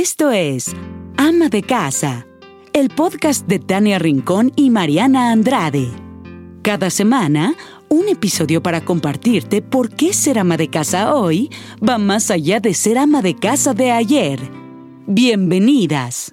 Esto es Ama de Casa, el podcast de Tania Rincón y Mariana Andrade. Cada semana, un episodio para compartirte por qué ser ama de casa hoy va más allá de ser ama de casa de ayer. Bienvenidas.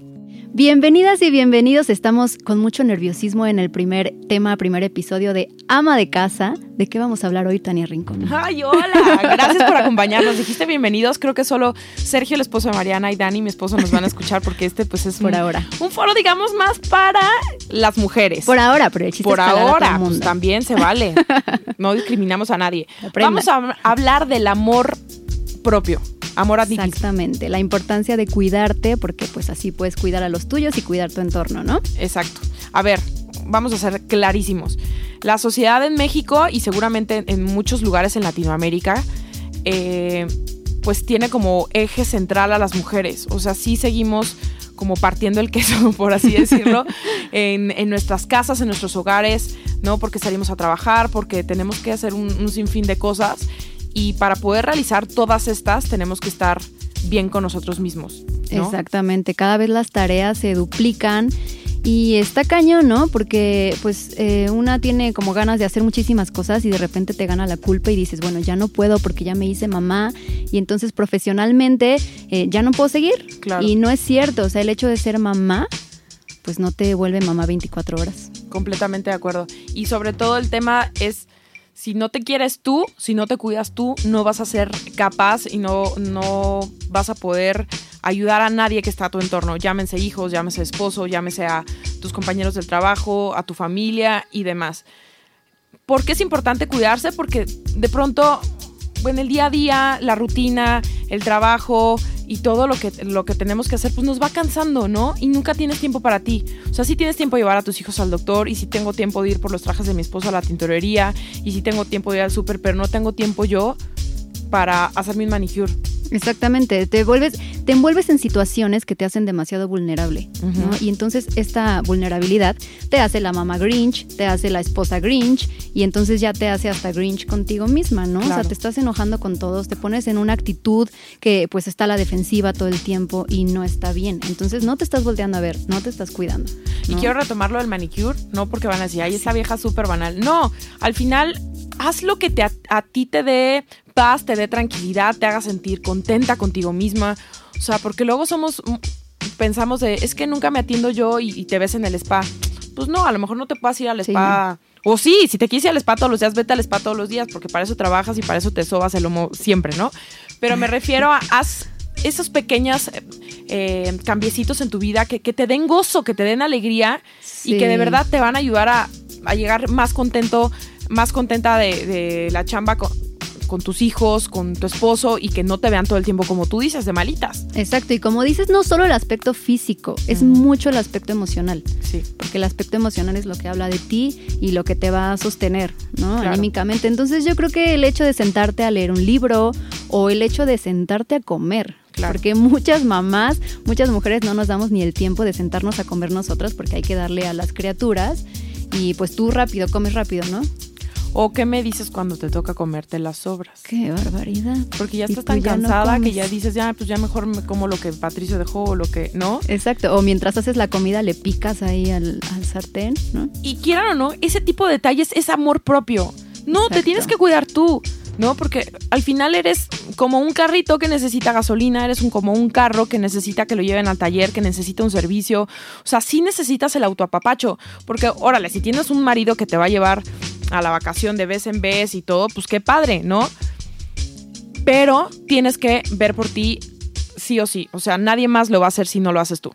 Bienvenidas y bienvenidos. Estamos con mucho nerviosismo en el primer tema, primer episodio de Ama de Casa. ¿De qué vamos a hablar hoy, Tania Rincón? Ay, hola. Gracias por acompañarnos. Dijiste bienvenidos. Creo que solo Sergio, el esposo de Mariana, y Dani, mi esposo, nos van a escuchar porque este, pues, es por un, ahora un foro, digamos, más para las mujeres. Por ahora, pero el chiste Por es jalar a todo ahora, el pues mundo. también se vale. No discriminamos a nadie. Aprenda. Vamos a hablar del amor propio. Amor a ti. Exactamente, la importancia de cuidarte, porque pues así puedes cuidar a los tuyos y cuidar tu entorno, ¿no? Exacto. A ver, vamos a ser clarísimos. La sociedad en México y seguramente en muchos lugares en Latinoamérica, eh, pues tiene como eje central a las mujeres. O sea, sí seguimos como partiendo el queso, por así decirlo, en, en nuestras casas, en nuestros hogares, ¿no? Porque salimos a trabajar, porque tenemos que hacer un, un sinfín de cosas. Y para poder realizar todas estas, tenemos que estar bien con nosotros mismos. ¿no? Exactamente, cada vez las tareas se duplican y está cañón, ¿no? Porque pues eh, una tiene como ganas de hacer muchísimas cosas y de repente te gana la culpa y dices, bueno, ya no puedo porque ya me hice mamá y entonces profesionalmente eh, ya no puedo seguir. Claro. Y no es cierto, o sea, el hecho de ser mamá pues no te vuelve mamá 24 horas. Completamente de acuerdo. Y sobre todo el tema es, si no te quieres tú, si no te cuidas tú, no vas a ser capaz y no, no vas a poder ayudar a nadie que está a tu entorno. Llámense hijos, llámese esposo, llámese a tus compañeros del trabajo, a tu familia y demás. ¿Por qué es importante cuidarse? Porque de pronto, en el día a día, la rutina, el trabajo y todo lo que, lo que tenemos que hacer, pues nos va cansando, ¿no? Y nunca tienes tiempo para ti. O sea, sí tienes tiempo de llevar a tus hijos al doctor y sí tengo tiempo de ir por los trajes de mi esposo a la tintorería y sí tengo tiempo de ir al súper, pero no tengo tiempo yo para hacerme un manicure. Exactamente, te vuelves, te envuelves en situaciones que te hacen demasiado vulnerable, ¿no? Y entonces esta vulnerabilidad te hace la mamá Grinch, te hace la esposa Grinch y entonces ya te hace hasta Grinch contigo misma, ¿no? O sea, te estás enojando con todos, te pones en una actitud que pues está a la defensiva todo el tiempo y no está bien. Entonces no te estás volteando a ver, no te estás cuidando. Y quiero retomarlo del manicure, no porque van a decir, ay, esa vieja súper banal. No, al final, haz lo que te, a, a ti te dé paz, te dé tranquilidad, te haga sentir contenta contigo misma. O sea, porque luego somos, mm, pensamos de, es que nunca me atiendo yo y, y te ves en el spa. Pues no, a lo mejor no te puedas ir al Sí. spa. O sí, si te quieres ir al spa todos los días, vete al spa todos los días, porque para eso trabajas y para eso te sobas el lomo siempre, ¿no? Pero me refiero a, haz esos pequeños eh, eh, cambiecitos en tu vida que, que te den gozo, que te den alegría y que de verdad te van a ayudar a, a llegar más contento, más contenta de, de la chamba con, con tus hijos, con tu esposo y que no te vean todo el tiempo como tú dices, de malitas. Exacto, y como dices, no solo el aspecto físico, es Mm. mucho el aspecto emocional. Sí. porque el aspecto emocional es lo que habla de ti y lo que te va a sostener, ¿no? Claro. Anímicamente. Entonces yo creo que el hecho de sentarte a leer un libro o el hecho de sentarte a comer, Claro. porque muchas mamás, muchas mujeres no nos damos ni el tiempo de sentarnos a comer nosotras porque hay que darle a las criaturas y pues tú rápido, comes rápido, ¿no? ¿O qué me dices cuando te toca comerte las sobras? Qué barbaridad. Porque ya estás tan ya no cansada que ya dices, ya, pues ya mejor me como lo que Patricio dejó o lo que, ¿no? Exacto, o mientras haces la comida le picas ahí al, al sartén, ¿no? Y quieran o no, ese tipo de detalles es amor propio. No, te tienes que cuidar tú, ¿no? Porque al final eres como un carrito que necesita gasolina, eres un, como un carro que necesita que lo lleven al taller, que necesita un servicio. O sea, sí necesitas el autoapapacho. Porque, órale, si tienes un marido que te va a llevar a la vacación de vez en vez y todo, pues qué padre, ¿no? Pero tienes que ver por ti sí o sí. O sea, nadie más lo va a hacer si no lo haces tú.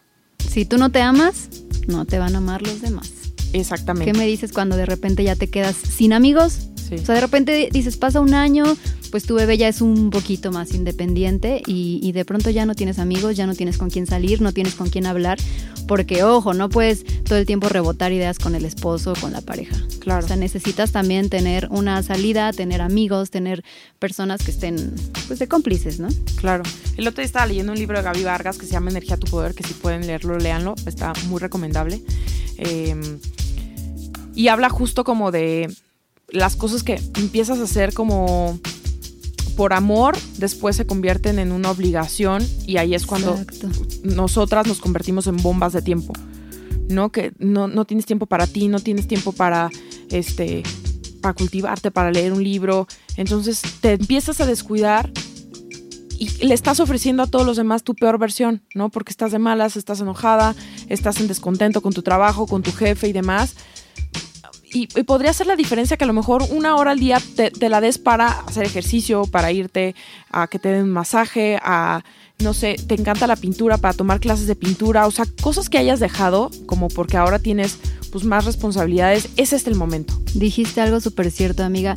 Si tú no te amas, no te van a amar los demás. Exactamente. ¿Qué me dices cuando de repente ya te quedas sin amigos? Sí. O sea, de repente dices, pasa un año, pues tu bebé ya es un poquito más independiente y, y de pronto ya no tienes amigos, ya no tienes con quién salir, no tienes con quién hablar, porque ojo, no puedes todo el tiempo rebotar ideas con el esposo o con la pareja. Claro. O sea, necesitas también tener una salida, tener amigos, tener personas que estén, pues, de cómplices, ¿no? Claro. El otro día estaba leyendo un libro de Gaby Vargas que se llama Energía a tu poder, que si pueden leerlo, léanlo. Está muy recomendable. Eh, y habla justo como de las cosas que empiezas a hacer como por amor después se convierten en una obligación y ahí es cuando Exacto. nosotras nos convertimos en bombas de tiempo. ¿No? Que no, no tienes tiempo para ti, no tienes tiempo para este para cultivarte, para leer un libro. Entonces te empiezas a descuidar y le estás ofreciendo a todos los demás tu peor versión, ¿no? Porque estás de malas, estás enojada, estás en descontento con tu trabajo, con tu jefe y demás. Y, podría ser la diferencia que a lo mejor una hora al día te, la des para hacer ejercicio, para irte a que te den masaje, a, no sé, te encanta la pintura, para tomar clases de pintura, o sea, cosas que hayas dejado, como porque ahora tienes pues más responsabilidades, ese es el momento. Dijiste algo súper cierto, amiga.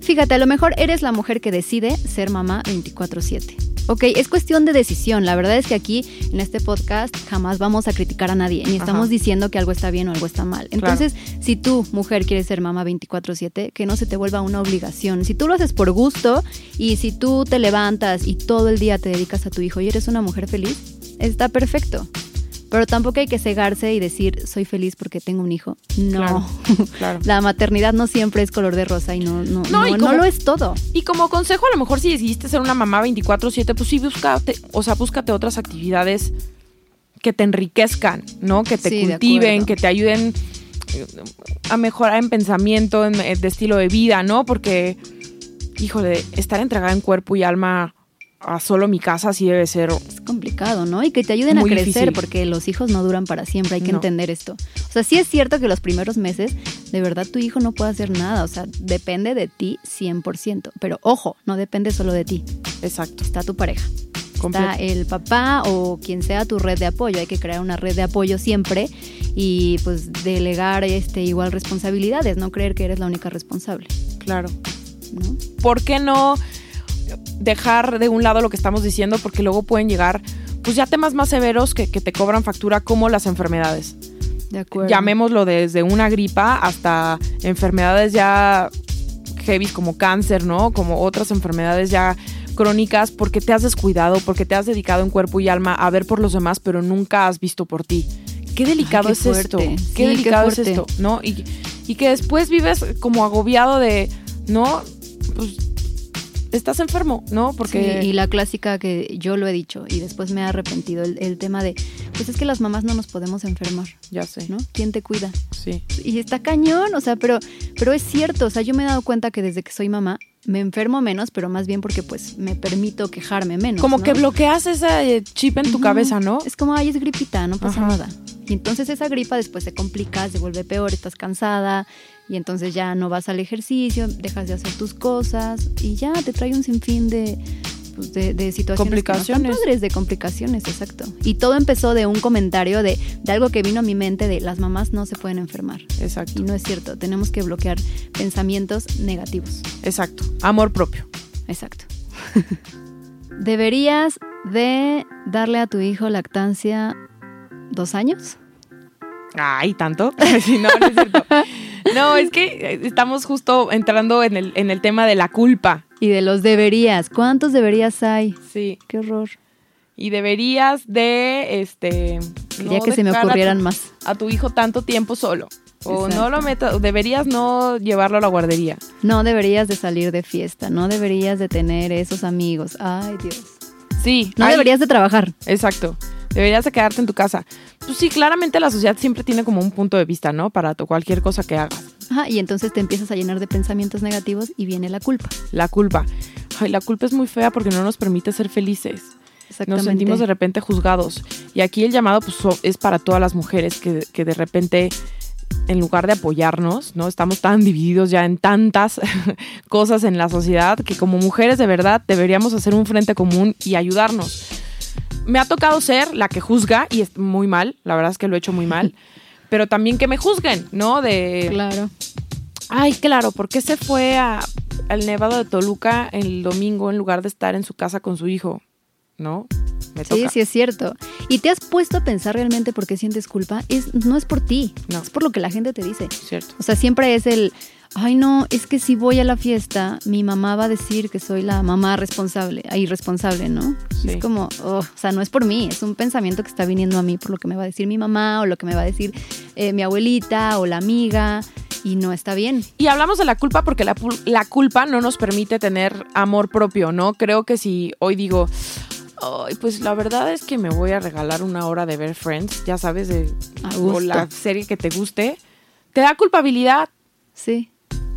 Fíjate, a lo mejor eres la mujer que decide ser mamá 24/7. Ok, es cuestión de decisión. La verdad es que aquí, en este podcast, jamás vamos a criticar a nadie, ni estamos Ajá. diciendo que algo está bien o algo está mal. Entonces, si tú, mujer, quieres ser mamá 24/7, que no se te vuelva una obligación. Si tú lo haces por gusto y si tú te levantas y todo el día te dedicas a tu hijo y eres una mujer feliz, está perfecto. Pero tampoco hay que cegarse y decir, soy feliz porque tengo un hijo. No. Claro, claro. La maternidad no siempre es color de rosa y no, no, No, no, y no como- lo es todo. Y como consejo, a lo mejor si decidiste ser una mamá 24/7, pues sí, búscate, o sea, búscate otras actividades que te enriquezcan, ¿no? Que te Sí, cultiven, que te ayuden eh, a mejorar en pensamiento, en, eh, de estilo de vida, ¿no? Porque, híjole, estar entregada en cuerpo y alma a solo mi casa sí debe ser Y que te ayuden Muy a crecer difícil. porque los hijos no duran para siempre, hay que No. entender esto. O sea, sí es cierto que los primeros meses, de verdad tu hijo no puede hacer nada, o sea, depende de ti 100%. Pero ojo, no depende solo de ti, exacto. está tu pareja. Completo. Está el papá o quien sea tu red de apoyo. Hay que crear una red de apoyo siempre y pues delegar este igual responsabilidades, no creer que eres la única responsable, Claro. ¿no? ¿Por qué no dejar de un lado lo que estamos diciendo? Porque luego pueden llegar, pues ya temas más severos que, que te cobran factura, como las enfermedades. De acuerdo. llamémoslo desde una gripa hasta enfermedades ya heavy como cáncer, ¿no? Como otras enfermedades ya crónicas porque te has descuidado, porque te has dedicado en cuerpo y alma a ver por los demás, pero nunca has visto por ti. Qué delicado qué es esto. Qué Sí, qué delicado es fuerte. esto, ¿no? Y, y que después vives como agobiado de, ¿no? Pues estás enfermo, ¿no? Porque Sí, y la clásica que yo lo he dicho y después me he arrepentido, el, el tema de, pues es que las mamás no nos podemos enfermar, ya sé, ¿no? ¿Quién te cuida? Sí. Y está cañón, o sea, pero, pero es cierto, o sea, yo me he dado cuenta que desde que soy mamá me enfermo menos, pero más bien porque pues me permito quejarme menos. Como ¿no? que bloqueas ese chip en tu cabeza, ¿no? Es como, ay, es gripita, no pasa Ajá. nada. Y entonces esa gripa después se complica, se vuelve peor, estás cansada y entonces ya no vas al ejercicio, dejas de hacer tus cosas y ya te trae un sinfín de, pues, de, de situaciones que no Complicaciones. padres, de complicaciones, exacto. Y todo empezó de un comentario de, de algo que vino a mi mente de las mamás no se pueden enfermar. Exacto. Y no es cierto, tenemos que bloquear pensamientos negativos. Exacto. Amor propio. Exacto. ¿Deberías de darle a tu hijo lactancia dos años? Ay, ¿tanto? Sí, no, no es cierto. No, es que eh, estamos justo entrando en el, en el tema de la culpa. Y de los deberías. ¿Cuántos deberías hay? Sí. Qué horror. Y deberías de, este... Quería no que se me dejar a tu- ocurrieran más. A tu hijo tanto tiempo solo. O Exacto. no lo metas, deberías no llevarlo a la guardería. No deberías de salir de fiesta, no deberías de tener esos amigos. Ay, Dios. Sí. No deberías de trabajar. Exacto. Deberías de quedarte en tu casa. Pues sí, claramente la sociedad siempre tiene como un punto de vista, ¿no? Para tu- cualquier cosa que hagas. Ajá, y entonces te empiezas a llenar de pensamientos negativos y viene la culpa. La culpa. Ay, la culpa es muy fea porque no nos permite ser felices. Nos sentimos de repente juzgados. Y aquí el llamado pues, es para todas las mujeres que, que de repente, en lugar de apoyarnos, ¿no? Estamos tan divididos ya en tantas cosas en la sociedad que como mujeres de verdad deberíamos hacer un frente común y ayudarnos. Me ha tocado ser la que juzga y es muy mal, la verdad es que lo he hecho muy mal, pero también que me juzguen, ¿no? De, Claro. Ay, claro, ¿por qué se fue a- al Nevado de Toluca el domingo en lugar de estar en su casa con su hijo? ¿No? Me Sí, sí es cierto. Y te has puesto a pensar realmente por qué sientes culpa. Es, no es por ti, No. es por lo que la gente te dice. Cierto. O sea, siempre es el, ay no, es que si voy a la fiesta, mi mamá va a decir que soy la mamá responsable, ah, irresponsable, ¿no? Sí. Es como, oh, o sea, no es por mí, es un pensamiento que está viniendo a mí por lo que me va a decir mi mamá o lo que me va a decir eh, mi abuelita o la amiga. y no está bien. Y hablamos de la culpa porque la, la culpa no nos permite tener amor propio, ¿no? Creo que si hoy digo, "Ay, pues la verdad es que me voy a regalar una hora de ver Friends, ya sabes, de, o la serie que te guste, te da culpabilidad. Sí.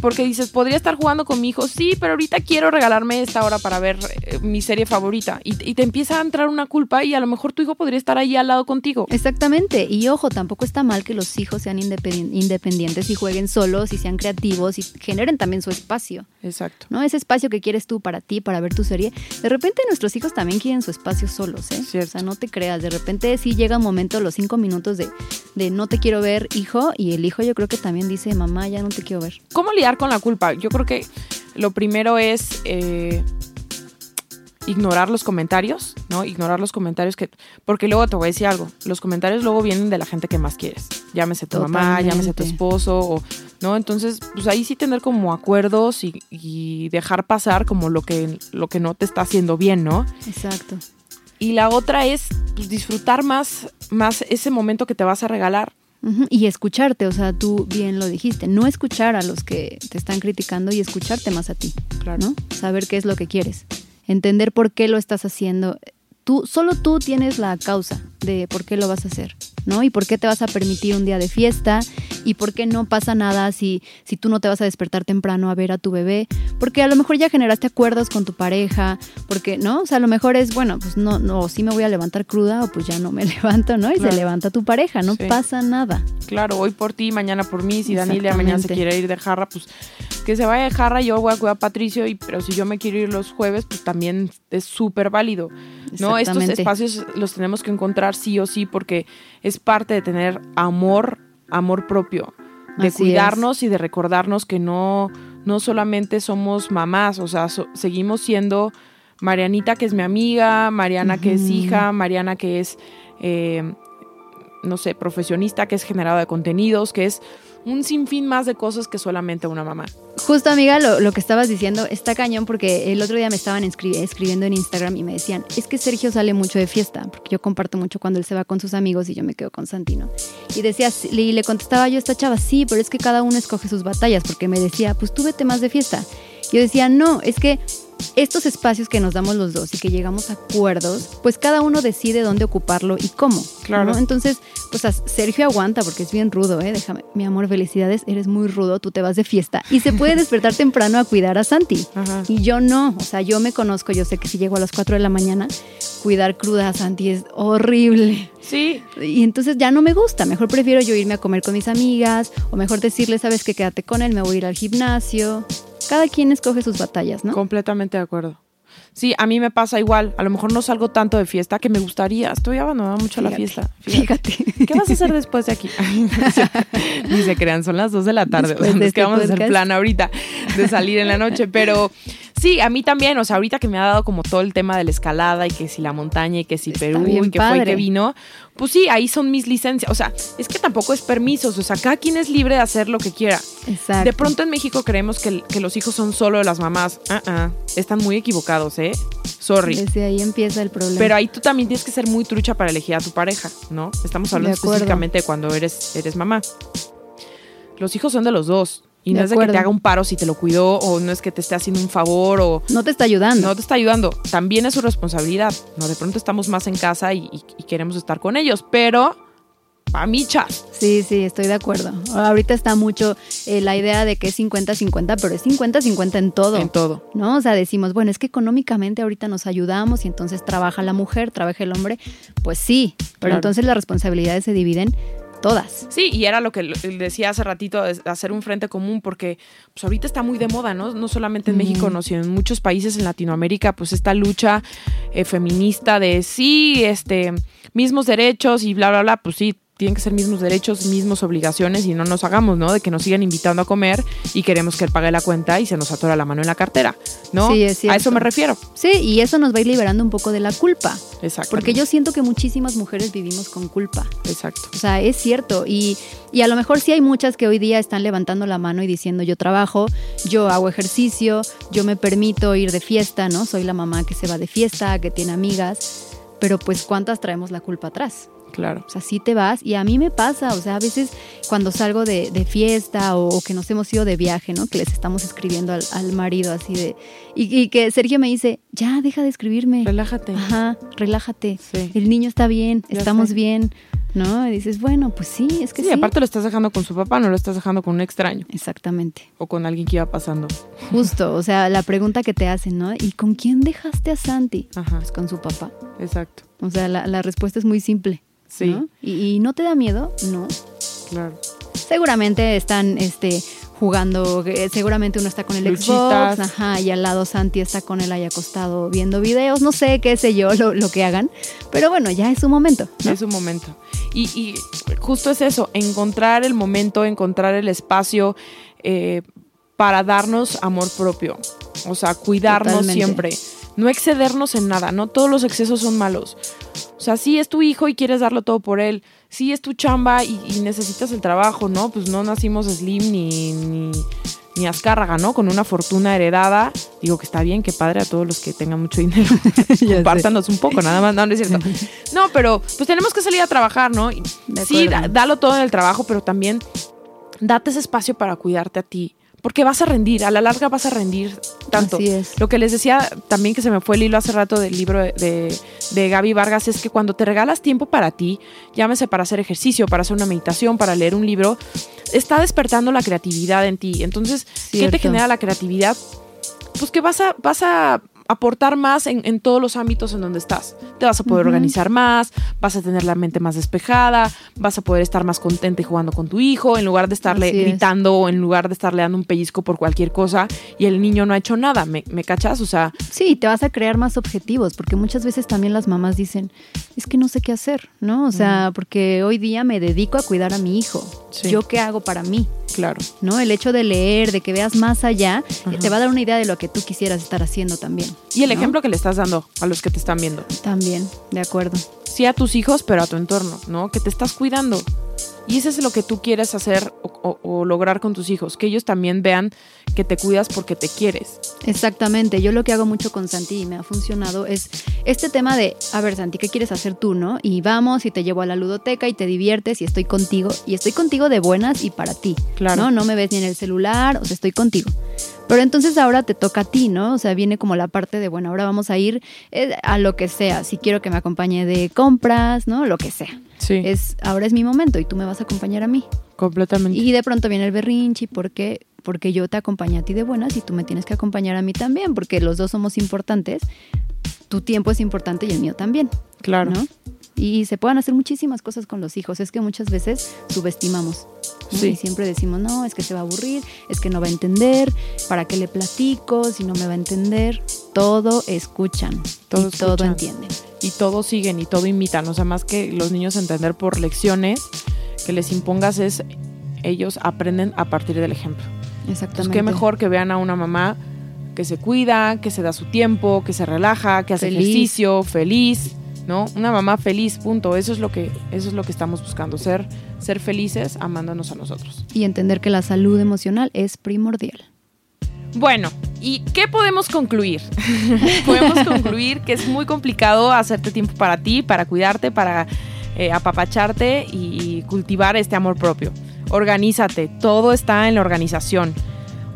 Porque dices, podría estar jugando con mi hijo, sí, pero ahorita quiero regalarme esta hora para ver eh, mi serie favorita. Y, y te empieza a entrar una culpa y a lo mejor tu hijo podría estar ahí al lado contigo. Exactamente. Y ojo, tampoco está mal que los hijos sean independien- independientes y jueguen solos y sean creativos y generen también su espacio. Exacto. ¿No? Ese espacio que quieres tú para ti, para ver tu serie. De repente nuestros hijos también quieren su espacio solos, ¿eh? Cierto. O sea, no te creas. De repente sí llega un momento, los cinco minutos de, de no te quiero ver, hijo, y el hijo yo creo que también dice, mamá, ya no te quiero ver. ¿Cómo lidiar con la culpa? Yo creo que lo primero es eh, ignorar los comentarios, ¿no? Ignorar los comentarios que... Porque luego te voy a decir algo, los comentarios luego vienen de la gente que más quieres. Llámese tu mamá, llámese tu esposo, o, ¿no? Entonces, pues ahí sí tener como acuerdos y, y dejar pasar como lo que, lo que no te está haciendo bien, ¿no? Exacto. Y la otra es pues, disfrutar más, más ese momento que te vas a regalar. Y escucharte, o sea, tú bien lo dijiste, no escuchar a los que te están criticando y escucharte más a ti, Claro. ¿no? Saber qué es lo que quieres, entender por qué lo estás haciendo. Tú, solo tú tienes la causa de por qué lo vas a hacer, ¿no? Y por qué te vas a permitir un día de fiesta y por qué no pasa nada si, si tú no te vas a despertar temprano a ver a tu bebé, porque a lo mejor ya generaste acuerdos con tu pareja, porque, ¿no? O sea, a lo mejor es, bueno, pues no, no, sí me voy a levantar cruda o pues ya no me levanto, ¿no? Y Claro. se levanta tu pareja, no Sí. pasa nada. Claro, hoy por ti, mañana por mí. Si Daniela mañana se quiere ir de jarra, pues que se vaya de jarra. Yo voy a cuidar a Patricio, y, pero si yo me quiero ir los jueves, pues también es súper válido. ¿no? Estos espacios los tenemos que encontrar sí o sí porque es parte de tener amor, amor propio. De Así cuidarnos y de recordarnos que no, no solamente somos mamás, o sea, so- seguimos siendo Marianita, que es mi amiga, Mariana, que es hija, Mariana, que es, eh, no sé, profesionista, que es generadora de contenidos, que es un sinfín más de cosas que solamente una mamá. Justo, amiga, lo, lo que estabas diciendo está cañón porque el otro día me estaban escri- escribiendo en Instagram y me decían, es que Sergio sale mucho de fiesta, porque yo comparto mucho cuando él se va con sus amigos y yo me quedo con Santino. Y decía, y le contestaba yo a esta chava, sí, pero es que cada uno escoge sus batallas, porque me decía, pues tú vete más de fiesta. Yo decía, no, es que estos espacios que nos damos los dos y que llegamos a acuerdos, pues cada uno decide dónde ocuparlo y cómo. Claro. ¿no? Entonces, pues Sergio aguanta porque es bien rudo, ¿eh? Déjame, mi amor, felicidades, eres muy rudo, tú te vas de fiesta. Y se puede despertar temprano a cuidar a Santi. Ajá. Y yo no, o sea, yo me conozco, yo sé que si llego a las 4 de la mañana, cuidar cruda a Santi es horrible. Sí, Y entonces ya no me gusta, mejor prefiero yo irme a comer con mis amigas, o mejor decirle, sabes que quédate con él, me voy a ir al gimnasio. Cada quien escoge sus batallas, ¿no? Completamente de acuerdo. Sí, a mí me pasa igual. A lo mejor no salgo tanto de fiesta que me gustaría. Estoy abandonada mucho a la Fíjate, fiesta. Fíjate. Fíjate. ¿Qué vas a hacer después de aquí? Ni se crean, son las 2 de la tarde. Después O sea, de es que este vamos a hacer podcast. plan ahorita de salir en la noche. Pero sí, a mí también. O sea, ahorita que me ha dado como todo el tema de la escalada y que si la montaña y que si Está Perú y que fue y que vino. Pues sí, ahí son mis licencias. O sea, es que tampoco es permisos. O sea, cada quien es libre de hacer lo que quiera. Exacto. De pronto en México creemos que, que los hijos son solo de las mamás. Ah, ah, están muy equivocados, ¿eh? Sorry. Desde ahí empieza el problema. Pero ahí tú también tienes que ser muy trucha para elegir a tu pareja, ¿no? Estamos hablando De específicamente de cuando eres, eres mamá. Los hijos son de los dos. Y De no es de que te haga un paro si te lo cuidó, o no es que te esté haciendo un favor, o no te está ayudando. no te está ayudando. También es su responsabilidad. No, de pronto estamos más en casa y, y- y queremos estar con ellos, pero a michas. Sí, sí, estoy de acuerdo. Ahorita está mucho eh, la idea de que es 50-50, pero es 50-50 en todo. En todo. ¿No? O sea, decimos, bueno, es que económicamente ahorita nos ayudamos y entonces trabaja la mujer, trabaja el hombre. Pues sí, pero Claro. entonces las responsabilidades se dividen todas. Sí, y era lo que decía hace ratito, hacer un frente común, porque pues ahorita está muy de moda, ¿no? No solamente en. México, no, sino en muchos países en Latinoamérica, pues esta lucha eh, feminista de sí, este, mismos derechos y bla, bla, bla, pues sí, tienen que ser mismos derechos, mismas obligaciones y no nos hagamos, ¿no? De que nos sigan invitando a comer y queremos que él pague la cuenta y se nos atora la mano en la cartera, ¿no? Sí, es a eso me refiero. Sí, y eso nos va a ir liberando un poco de la culpa. Exacto. Porque yo siento que muchísimas mujeres vivimos con culpa. Exacto. O sea, es cierto. Y, y a lo mejor sí hay muchas que hoy día están levantando la mano y diciendo yo trabajo, yo hago ejercicio, yo me permito ir de fiesta, ¿no? Soy la mamá que se va de fiesta, que tiene amigas. pero pues cuántas traemos la culpa atrás. Claro. O sea, sí te vas y a mí me pasa, o sea, a veces cuando salgo de, de fiesta o, o que nos hemos ido de viaje, ¿no? Que les estamos escribiendo al, al marido así de... Y, y que Sergio me dice, ya, deja de escribirme. Relájate. Ajá, relájate. Sí. El niño está bien, Ya estamos sé. bien, ¿no? Y dices, bueno, pues sí, es que Sí, sí. aparte lo estás dejando con su papá, no lo estás dejando con un extraño Exactamente. o con alguien que iba pasando. Justo, o sea, la pregunta que te hacen, ¿no? ¿Y con quién dejaste a Santi? Ajá, Pues con su papá. exacto. O sea, la, la respuesta es muy simple. Sí, ¿no? ¿Y, y no te da miedo? No. claro. Seguramente están este, jugando, eh, seguramente uno está con el Luchitas. Xbox, ajá, y al lado Santi está con él ahí acostado viendo videos, no sé, qué sé yo, lo, lo que hagan. Pero bueno, ya es su momento. ¿no? Es un momento. Y, y justo es eso, encontrar el momento, encontrar el espacio eh, para darnos amor propio. O sea, cuidarnos Totalmente. siempre. No excedernos en nada, no todos los excesos son malos. O sea, si es tu hijo y quieres darlo todo por él, si es tu chamba y, y necesitas el trabajo, ¿no? Pues no nacimos slim ni, ni, ni azcárraga, ¿no? Con una fortuna heredada. Digo que está bien, que padre a todos los que tengan mucho dinero. sé. Compártanos un poco, nada más, no, no es cierto. No, pero pues tenemos que salir a trabajar, ¿no? Sí, dalo todo en el trabajo, pero también date ese espacio para cuidarte a ti. Porque vas a rendir, a la larga vas a rendir tanto. Así es. Lo que les decía también que se me fue el hilo hace rato del libro de, de, Gaby Vargas es que cuando te regalas tiempo para ti, llámese para hacer ejercicio, para hacer una meditación, para leer un libro, está despertando la creatividad en ti. Entonces, ¿qué te genera la creatividad? Pues que vas a, vas a aportar más en, en todos los ámbitos en donde estás. Te vas a poder organizar más, vas a tener la mente más despejada, vas a poder estar más contenta y jugando con tu hijo, en lugar de estarle Así es. gritando o en lugar de estarle dando un pellizco por cualquier cosa y el niño no ha hecho nada. ¿Me, me cachas? O sea, Sí, te vas a crear más objetivos, porque muchas veces también las mamás dicen, es que no sé qué hacer, ¿no? O sea, porque hoy día me dedico a cuidar a mi hijo. Sí. ¿Yo qué hago para mí? claro. ¿No? El hecho de leer, de que veas más allá, eh, te va a dar una idea de lo que tú quisieras estar haciendo también. Y el ¿no? ejemplo que le estás dando a los que te están viendo. También, de acuerdo. Sí a tus hijos, pero a tu entorno, ¿no? Que te estás cuidando. Y eso es lo que tú quieres hacer o, o- o lograr con tus hijos, que ellos también vean que te cuidas porque te quieres. Exactamente, yo lo que hago mucho con Santi y me ha funcionado es este tema de, a ver Santi, ¿qué quieres hacer tú, no? Y vamos y te llevo a la ludoteca y te diviertes y estoy contigo y estoy contigo de buenas y para ti, Claro. ¿no? No me ves ni en el celular, o sea, estoy contigo. Pero entonces ahora te toca a ti, ¿no? O sea, viene como la parte de, bueno, ahora vamos a ir eh, a lo que sea, si quiero que me acompañe de compras, ¿no? Lo que sea. Sí, Es, ahora es mi momento y tú me vas a acompañar a mí. completamente. Y de pronto viene el berrinchi porque porque yo te acompañé a ti de buenas y tú me tienes que acompañar a mí también, porque los dos somos importantes. Tu tiempo es importante y el mío también, claro. ¿no? Y se pueden hacer muchísimas cosas con los hijos. Es que muchas veces subestimamos. ¿no? Sí. Y siempre decimos, no, es que se va a aburrir, es que no va a entender, ¿para qué le platico si no me va a entender? Todo escuchan Todo y todo entienden. Y todos siguen y todo imitan. O sea, más que los niños entender por lecciones que les impongas es ellos aprenden a partir del ejemplo. Exactamente. qué mejor que vean a una mamá que se cuida, que se da su tiempo, que se relaja, que hace Feliz. ejercicio, feliz, ¿no? Una mamá feliz, punto. Eso es lo que eso es lo que estamos buscando, ser ser felices amándonos a nosotros. Y entender que la salud emocional es primordial. Bueno, ¿y qué podemos concluir? podemos concluir que es muy complicado hacerte tiempo para ti, para cuidarte, para eh, apapacharte y cultivar este amor propio. Organízate, todo está en la organización.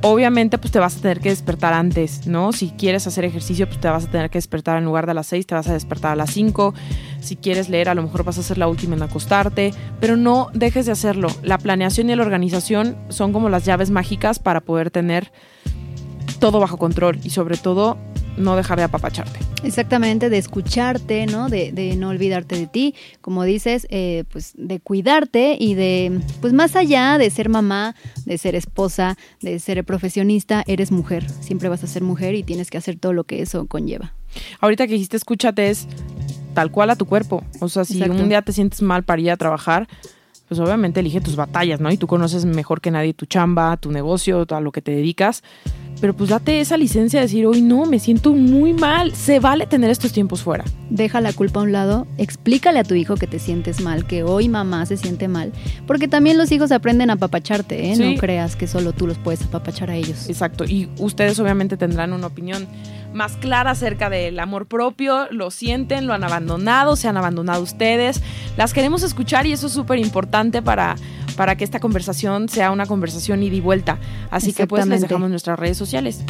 Obviamente, pues te vas a tener que despertar antes, ¿no? Si quieres hacer ejercicio, pues te vas a tener que despertar en lugar de a las 6, te vas a despertar a las 5. Si quieres leer, a lo mejor vas a ser la última en acostarte, pero no dejes de hacerlo. La planeación y la organización son como las llaves mágicas para poder tener todo bajo control y sobre todo no dejar de apapacharte. Exactamente, de escucharte, ¿no? De, de no olvidarte de ti, como dices, eh, pues de cuidarte y de, pues más allá de ser mamá, de ser esposa, de ser profesionista, eres mujer, siempre vas a ser mujer y tienes que hacer todo lo que eso conlleva. Ahorita que dijiste escúchate es tal cual a tu cuerpo. O sea, si Exacto. un día te sientes mal para ir a trabajar, pues obviamente elige tus batallas, ¿no? Y tú conoces mejor que nadie tu chamba, tu negocio, a lo que te dedicas. Pero pues date esa licencia de decir, hoy no, me siento muy mal. Se vale tener estos tiempos fuera. Deja la culpa a un lado, explícale a tu hijo que te sientes mal, que hoy mamá se siente mal, porque también los hijos aprenden a apapacharte, ¿eh? Sí. No creas que solo tú los puedes apapachar a ellos. Exacto. Y ustedes obviamente tendrán una opinión más clara acerca del amor propio, lo sienten, lo han abandonado, se han abandonado ustedes. Las queremos escuchar y eso es súper importante para, para que esta conversación sea una conversación ida y vuelta. Así que pues les dejamos nuestras redes sociales.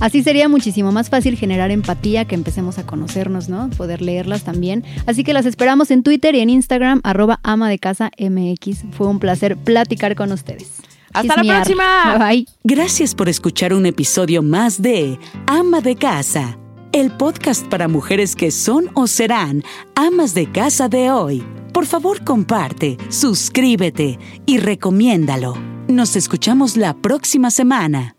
Así sería muchísimo más fácil generar empatía, que empecemos a conocernos, ¿no? Poder leerlas también. Así que las esperamos en Twitter y en Instagram, arroba ama de casa MX. Fue un placer platicar con ustedes. Hasta la próxima. Bye. Gracias por escuchar un episodio más de Ama de Casa, el podcast para mujeres que son o serán amas de casa de hoy. Por favor, comparte, suscríbete y recomiéndalo. Nos escuchamos la próxima semana.